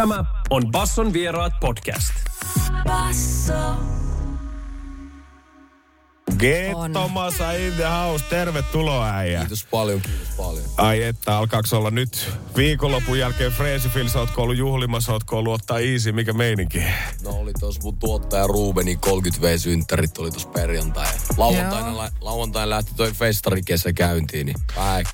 Tämä on Basson vieraat podcast. Basso. Gettomassa in the house. Tervetuloa äijä. Kiitos paljon, kiitos paljon. Ai että, alkaako olla nyt viikonlopun jälkeen Freesifils, ootko ollut juhlimassa, ootko ollut ottaa easy, mikä meininki? No oli tos mun tuottaja Rubenin 30V-synttärit oli tos perjantai. Lauantaina, lä- lauantaina lähti toi festarikesä käyntiin, niin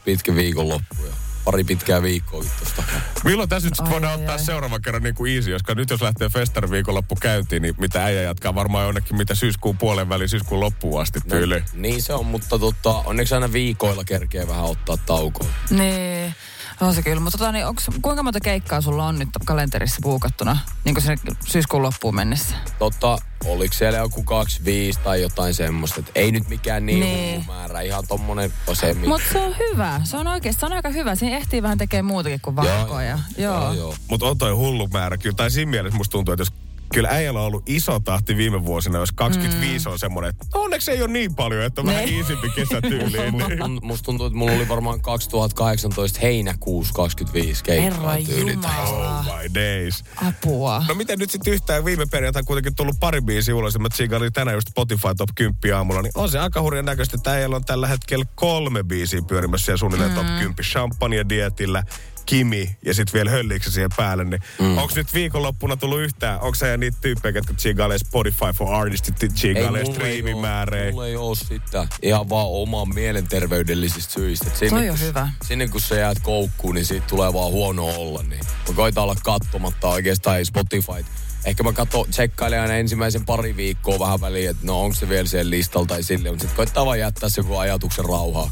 pitkä viikonloppu ja pari pitkää viikkoa tosta. Milloin tässä nyt Ai, voidaan ai, ottaa ai. seuraavan kerran niin kuin easy, koska nyt jos lähtee festari viikonloppu käyntiin, niin mitä äijä jatkaa varmaan jonnekin mitä syyskuun puolen väliin, syyskuun loppuun asti tyyli. Niin se on, mutta tota, onneksi aina viikoilla kerkee vähän ottaa taukoa. Niin, on se kyllä. Mutta tota, niin onks, kuinka monta keikkaa sulla on nyt kalenterissa puukattuna niin kuin sinne syyskuun loppuun mennessä? Totta, oliko siellä joku 25 tai jotain semmoista, että ei nyt mikään niin, Niin. niin. määrä, ihan tommonen osemmin. Mutta se on hyvä. Se on oikeasti, se on aika hyvä. Siinä ehtii vähän tekemään muutakin kuin valkoja. Joo. joo, joo. Mutta on toi hullu määrä kyllä. Tai siinä mielessä musta tuntuu, että jos kyllä äijällä on ollut iso tahti viime vuosina, jos 25 mm. on semmoinen, että onneksi ei ole niin paljon, että on vähän Ne. easypi kesätyyliin. niin. Mun- Musta tuntuu, että mulla oli varmaan 2018 heinäkuussa 25 keikkaa tyylit. Oh my days. Apua. No miten nyt sitten yhtään viime perjantai kuitenkin tullut pari biisiä ulos, ja mä tsiigailin tänään just Spotify Top 10 aamulla, niin on se aika hurjan näköistä, että äijällä on tällä hetkellä kolme biisiä pyörimässä siellä suunnilleen mm. Top 10. Champagne Dietillä, Kimi ja sitten vielä hölliiksi siihen päälle. Niin mm. onko nyt viikonloppuna tullut yhtään, onko sä niitä tyyppejä, jotka tsiigailee Spotify for Artistit, tsiigailee mulla ei oo- striimimäärejä? Mulla ei oo sitä. Ihan vaan oman mielenterveydellisistä syistä. Et Sinne, Toi on kun- hyvä. Sinne kun sä jäät koukkuun, niin siitä tulee vaan huono olla. Niin mä koitan olla katsomatta oikeastaan ei Spotify. Ehkä mä katso, tsekkailen aina ensimmäisen pari viikkoa vähän väliin, että no onko se vielä siellä listalla tai silleen. Mutta sitten koittaa vaan jättää se joku ajatuksen rauhaa.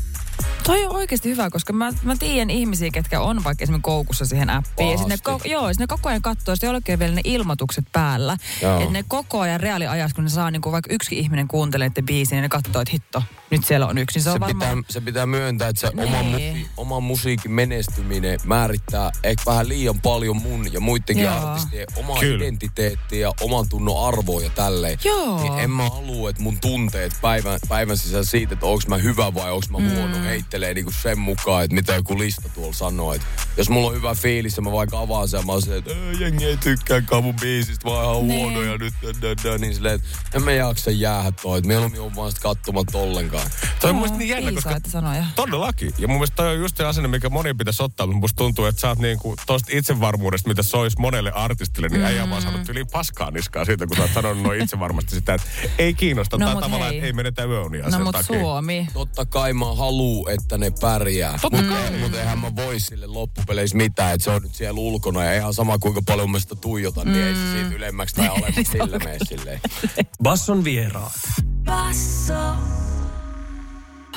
Toi on oikeasti hyvä, koska mä, mä tiedän ihmisiä, ketkä on vaikka esimerkiksi koukussa siihen appiin. Ja sitten ne, Pahasti. ko- joo, sit ne koko ajan katsoo, sitten jollekin on vielä ne ilmoitukset päällä. Että ne koko ajan reaaliajassa, kun ne saa niin vaikka yksi ihminen kuuntelee niiden biisin, niin ne katsoo, että hitto, nyt siellä on yksi. Niin se, on se, varmaan... pitää, se pitää myöntää, että se Niin. oma, musi, oma musiikin menestyminen määrittää ehkä vähän liian paljon mun ja muidenkin Joo. artistien omaa Kyllä. identiteettiä ja oman tunnon arvoa ja tälleen. Joo. Niin en mä halua, että mun tunteet päivän, päivän sisällä siitä, että onko mä hyvä vai onko mä huono, heittelee niinku sen mukaan, että mitä joku lista tuolla sanoo. Että jos mulla on hyvä fiilis ja mä vaikka avaan sen, mä oon silleen, että "Ää, jengi ei tykkääkään mun biisistä, vaan ihan Niin. huono ja nyt, dä, dä, dä, niin silleen, että en mä jaksa jäädä toi, että mieluummin on vaan sit katsomatta ollenkaan. Toi on mun niin jännä, koska sanoja. Todellakin. Ja mun mielestä toi on just se asenne, mikä moni pitäisi ottaa. Mutta musta tuntuu, että sä oot niinku tosta itsevarmuudesta, mitä se olisi monelle artistille, niin mm. äijä vaan sanonut yli paskaa niskaa siitä, kun sä oot sanonut noin itsevarmasti sitä, että ei kiinnosta. No tai tavallaan, että ei menetä yöunia No sen takia. Suomi. Totta kai mä haluu, että ne pärjää. Totta Mutta kai. mut eihän mä voi sille loppupeleissä mitään, että se on nyt siellä ulkona ja ihan sama kuinka paljon mä sitä tuijotan, niin ei se siitä ylemmäksi tai alemmaksi sille mene silleen. Basson vieraat. Basso.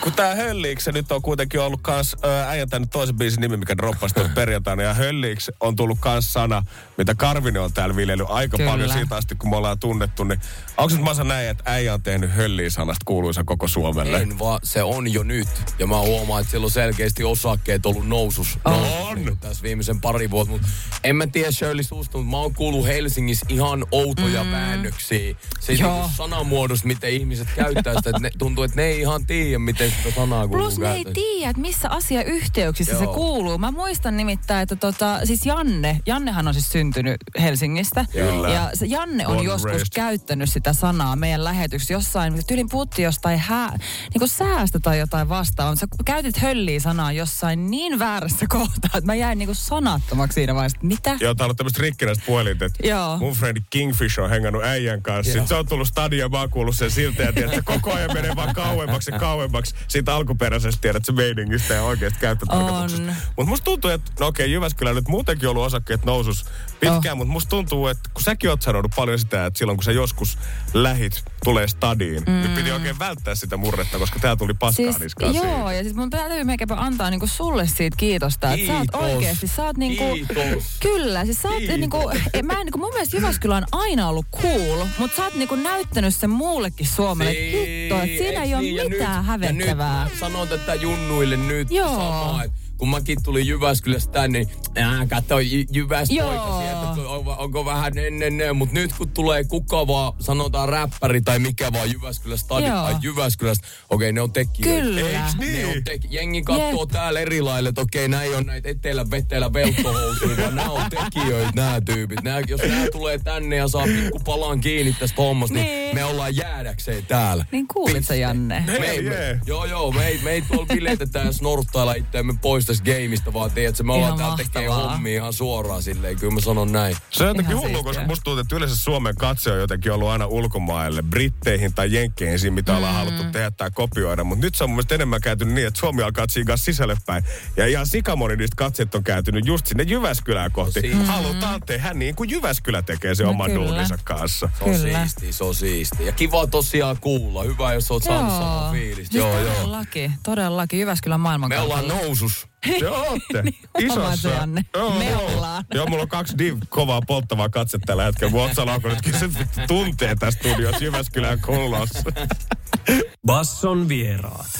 Kun tää Hölliks nyt on kuitenkin ollut kans, äijän tänne toisen biisin nimi, mikä droppasi tuon perjantaina. Ja Hölliks on tullut kans sana, mitä Karvinen on täällä viljellyt aika Kyllä. paljon siitä asti, kun me ollaan tunnettu. Niin onko nyt Masa näin, että äijä on tehnyt Hölliä-sanasta kuuluisa koko Suomelle? En vaan, se on jo nyt. Ja mä huomaan, että siellä on selkeästi osakkeet ollut nousus. nousus On. niin tässä viimeisen pari vuotta. Mut en mä tiedä Shirley suusta, mutta mä oon kuullut Helsingissä ihan outoja mm. väännöksiä. Se niinku sanamuodosta, miten ihmiset käyttää sitä. Että ne, tuntuu, että ne ei ihan tiedä, miten sitä sanaa Plus ne ei tiedä, että missä asiayhteyksissä se Joo. kuuluu. Mä muistan nimittäin, että tota, siis Janne, Jannehan on siis syntynyt Helsingistä. Kyllä. Ja se Janne on Born joskus raised. käyttänyt sitä sanaa meidän lähetyksessä jossain, tyylin puhutti jostain hää, niin kuin säästä tai jotain vastaan. Sä käytit hölliä sanaa jossain niin väärässä kohtaa, että mä jäin niin kuin sanattomaksi siinä vaiheessa, mitä? Joo, tää on tämmöistä rikkinäistä puhelinta, että Joo. mun frendi Kingfish on hengannut äijän kanssa. Sitten se on tullut stadion, mä oon kuullut sen siltä ja tiedät, että koko ajan menee vaan kauemmaksi ja kauemmaksi siitä alkuperäisestä tiedät se meiningistä ja oikeasta käyttötarkoituksesta. Mutta musta tuntuu, että no okei, Jyväskylä nyt muutenkin ollut osakkeet nousus pitkään, Oh. mutta musta tuntuu, että kun säkin oot sanonut paljon sitä, että silloin kun sä joskus lähit tulee stadiin, mm. niin piti oikein välttää sitä murretta, koska tää tuli paskaa Siis, niskaan joo, ja siis mun täytyy meikäpä antaa niinku sulle siitä kiitosta. Että sä oot Kiitos. oikeesti, sä oot niinku... Kiitos. Kyllä, siis sä oot Kiitos. niinku... eh, Mä en, niinku, mun mielestä Jyväskylä on aina ollut cool, mutta sä oot niinku näyttänyt sen muullekin Suomelle, että hitto, että siinä ei Eiks ole niin? Mitään nyt- hävettävää. Mä sanon tätä junnuille nyt Joo. samaa, että kun mäkin tulin Jyväskylästä tänne, niin äh, katso Jy- Jyväspoika sieltä, on, onko vähän ennen, mutta nyt kun tulee kuka vaan, sanotaan räppäri tai mikä vaan Jyväskylästä, tai Jyväskylästä, okei ne on tekijöitä. Kyllä. Eiks Ne niin? on tek- jengi katsoo Jep. täällä eri lailla, että okei, nämä ei ole näitä etelä vetelä velttohousuja, vaan nämä on tekijöitä, nämä tyypit. Nää, jos nämä tulee tänne ja saa pikku palan kiinni tästä hommasta, niin, Niin. me ollaan jäädäkseen täällä. Niin kuulit sä, Janne? Me, ei, me, jee. joo, joo, me ei, me ei tuolla biletetään ja snorttailla itseämme pois tästä gameista, vaan tiedätkö, me ollaan Ihan täällä tekee hommia ihan suoraan silleen, kyllä mä sanon näin. Se on jotenkin siistiä. koska musta tuntuu, että yleensä Suomen katse on jotenkin ollut aina ulkomaille, britteihin tai jenkkeihin siinä, mitä ollaan haluttu tehdä tai kopioida. Mutta nyt se on mun mielestä enemmän kääntynyt niin, että Suomi alkaa tsiigaa sisälle päin. Ja ihan sikamoni niistä katseet on kääntynyt just sinne Jyväskylään kohti. Siinä. Halutaan tehdä niin kuin Jyväskylä tekee se No oman kyllä. duuninsa kanssa. Se on Kyllä. siisti, se on siisti. Ja kiva tosiaan kuulla. Hyvä, jos oot saanut samaa fiilistä. Joo, joo. todellakin, todellakin. Jyväskylän maailman Me ollaan nousus. Te ootte. Huomaat se, Janne. Me joo. ollaan. Joo, mulla on kaksi div kovaa polttavaa katse tällä hetkellä. Mun otsalla alkoi nyt kysyä tuntee tässä studiossa Jyväskylän kuulossa. Basson vieraat.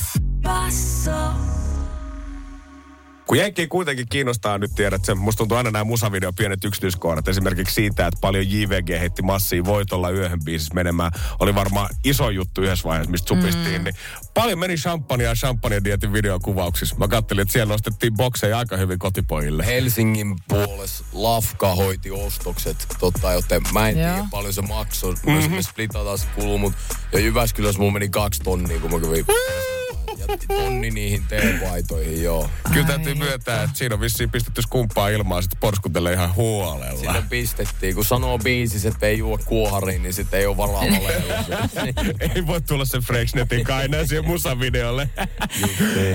Kun Jenkki kuitenkin kiinnostaa nyt tiedät sen, musta tuntuu aina nämä musavideo pienet yksityiskohdat. Esimerkiksi siitä, että paljon JVG heitti massia voitolla yöhön biisissä menemään. Oli varmaan iso juttu yhdessä vaiheessa, mistä supistiin. Mm. Niin paljon meni champagne ja champagne dietin videokuvauksissa. Mä kattelin, että siellä nostettiin bokseja aika hyvin kotipojille. Helsingin puolessa Lafka hoiti ostokset, totta, joten mä en tiedä paljon se maksoi. Mm-hmm. Me splitataan se kuluu, mutta ja Jyväskylässä mulla meni kaksi tonnia, kun mä kävin. Tonni niihin teepaitoihin, joo. Kyllä Ai täytyy myöntää, että siinä on vissiin pistetty skumppaa ilmaa sitten porskutelle ihan huolella. Sinne pistettiin. Kun sanoo biisissä, että ei juo kuohariin, niin sitten ei ole varaa. Ei voi tulla se Frexnetin kainaa siihen musavideolle.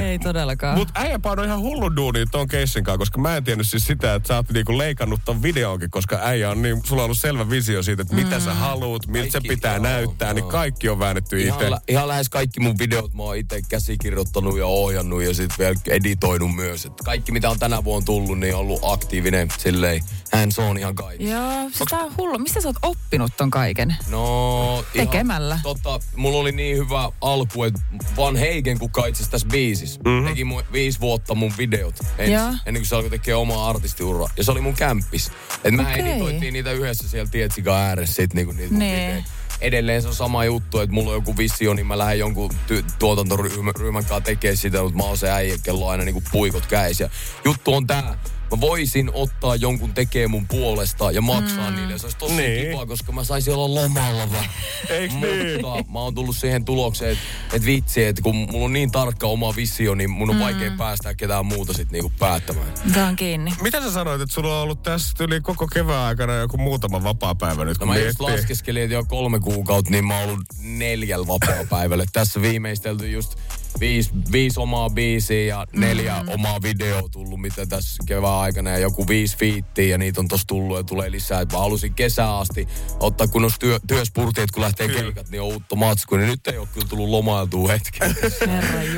Ei todellakaan. Mutta äijä painoi ihan hullu duuni ton keissin kanssa, koska mä en tiennyt siis sitä, että sä oot niinku leikannut ton videonkin, koska äijä on niin, sulla on ollut selvä visio siitä, että mitä sä haluut, miltä se pitää joo, näyttää, niin joo. kaikki on väännetty itse. Ihan, lä- ihan lähes kaikki mun videot mä oon itse käsikirjoittanut ja ohjannut ja sitten vielä editoinut myös. Et kaikki mitä on tänä vuonna tullut, niin on ollut aktiivinen silleen. Hands on ihan kaikki. Joo, siis tää on hullu. Mistä sä oot oppinut ton kaiken? No, ihan, Tekemällä. Tota, mulla oli niin hyvä alku, että Van Heiken, kuka itse tässä biisissä, mm-hmm. teki mun viisi vuotta mun videot ensin, Joo. ennen kuin se alkoi tekemään omaa artistiuraa. Ja se oli mun kämppis. Et mä Okei. editoittiin niitä yhdessä siellä Tietsikan ääressä sit niinku niitä Nee. videoita. Edelleen se on sama juttu, että mulla on joku visio, niin mä lähden jonkun ty- tuotantoryhmän ryhmän kanssa tekemään sitä, mutta mä oon se äijä, kello on aina niinku puikot käis. Ja juttu on tää, mä voisin ottaa jonkun tekee mun puolesta ja maksaa mm. niille. Se olisi tosi Niin. kiva, koska mä saisin olla lomalla vähän. Eiks niin? Mutta mä oon tullut siihen tulokseen, että et vitsi, että kun mulla on niin tarkka oma visio, niin mun on mm. vaikea päästää ketään muuta sit niinku päättämään. Tää on kiinni. Mitä sä sanoit, että sulla on ollut tässä yli koko kevään aikana joku muutama vapaa-päivä nyt? No mä just laskeskelin, että jo kolme kuukautta, niin mä oon ollut neljällä vapaa-päivällä. Tässä viimeistelty just viisi, viisi omaa biisiä ja neljä mm. omaa videoa tullut, mitä tässä kevään aikana. Ja joku viisi fiittiä ja niitä on tossa tullut ja tulee lisää. Et mä halusin kesää asti ottaa kun on työ, työspurti, että kun lähtee keikat, niin on uutta matskua. Niin nyt ei ole kyllä tullut lomailtua hetken.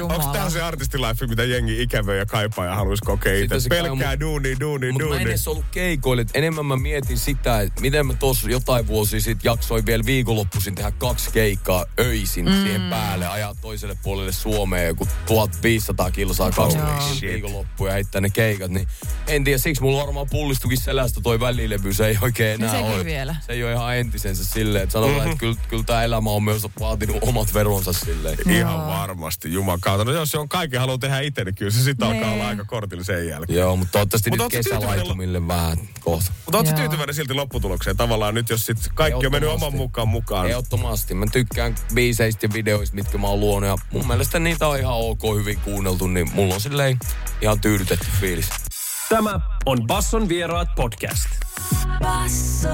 Onko tää se artistilife, mitä jengi ikävöi ja kaipaa ja haluaisi kokea itse? Pelkkää mun- duuni, duuni, Mutta mä en duuni. edes ollut keikoille. Et enemmän mä mietin sitä, että miten mä tuossa jotain vuosia sitten jaksoin vielä viikonloppuisin tehdä kaksi keikkaa öisin mm. siihen päälle. Ajaa toiselle puolelle Suomeen joku 1500 kilsaa kaksi Joo. viikonloppuja ja heittää ne keikat. Niin en tiedä, siksi mulla varmaan pullistukin selästä toi välilevy. Se ei oikein Niin enää sekin ole. vielä. Se ei ole ihan entisensä silleen. Että sanotaan, mm-hmm. että kyllä, kyllä tämä elämä on myös vaatinut omat veronsa silleen. Ihan varmasti, juman kautta. No jos se on kaikki haluaa tehdä itse, niin kyllä se sitten alkaa Nee. olla aika kortilla sen jälkeen. Joo, mutta toivottavasti Mut nyt kesälaitumille vähän kohta. Mutta ootko tyytyväinen silti lopputulokseen? Tavallaan nyt, jos sit kaikki on mennyt oman mukaan mukaan. Ehdottomasti. Mä tykkään biiseistä ja videoista, mitkä mä oon luonut. Ja mun mielestä niitä on ihan ok hyvin kuunneltu, niin mulla on silleen ihan tyydytetty fiilis. Tämä on Basson vieraat podcast. Bass.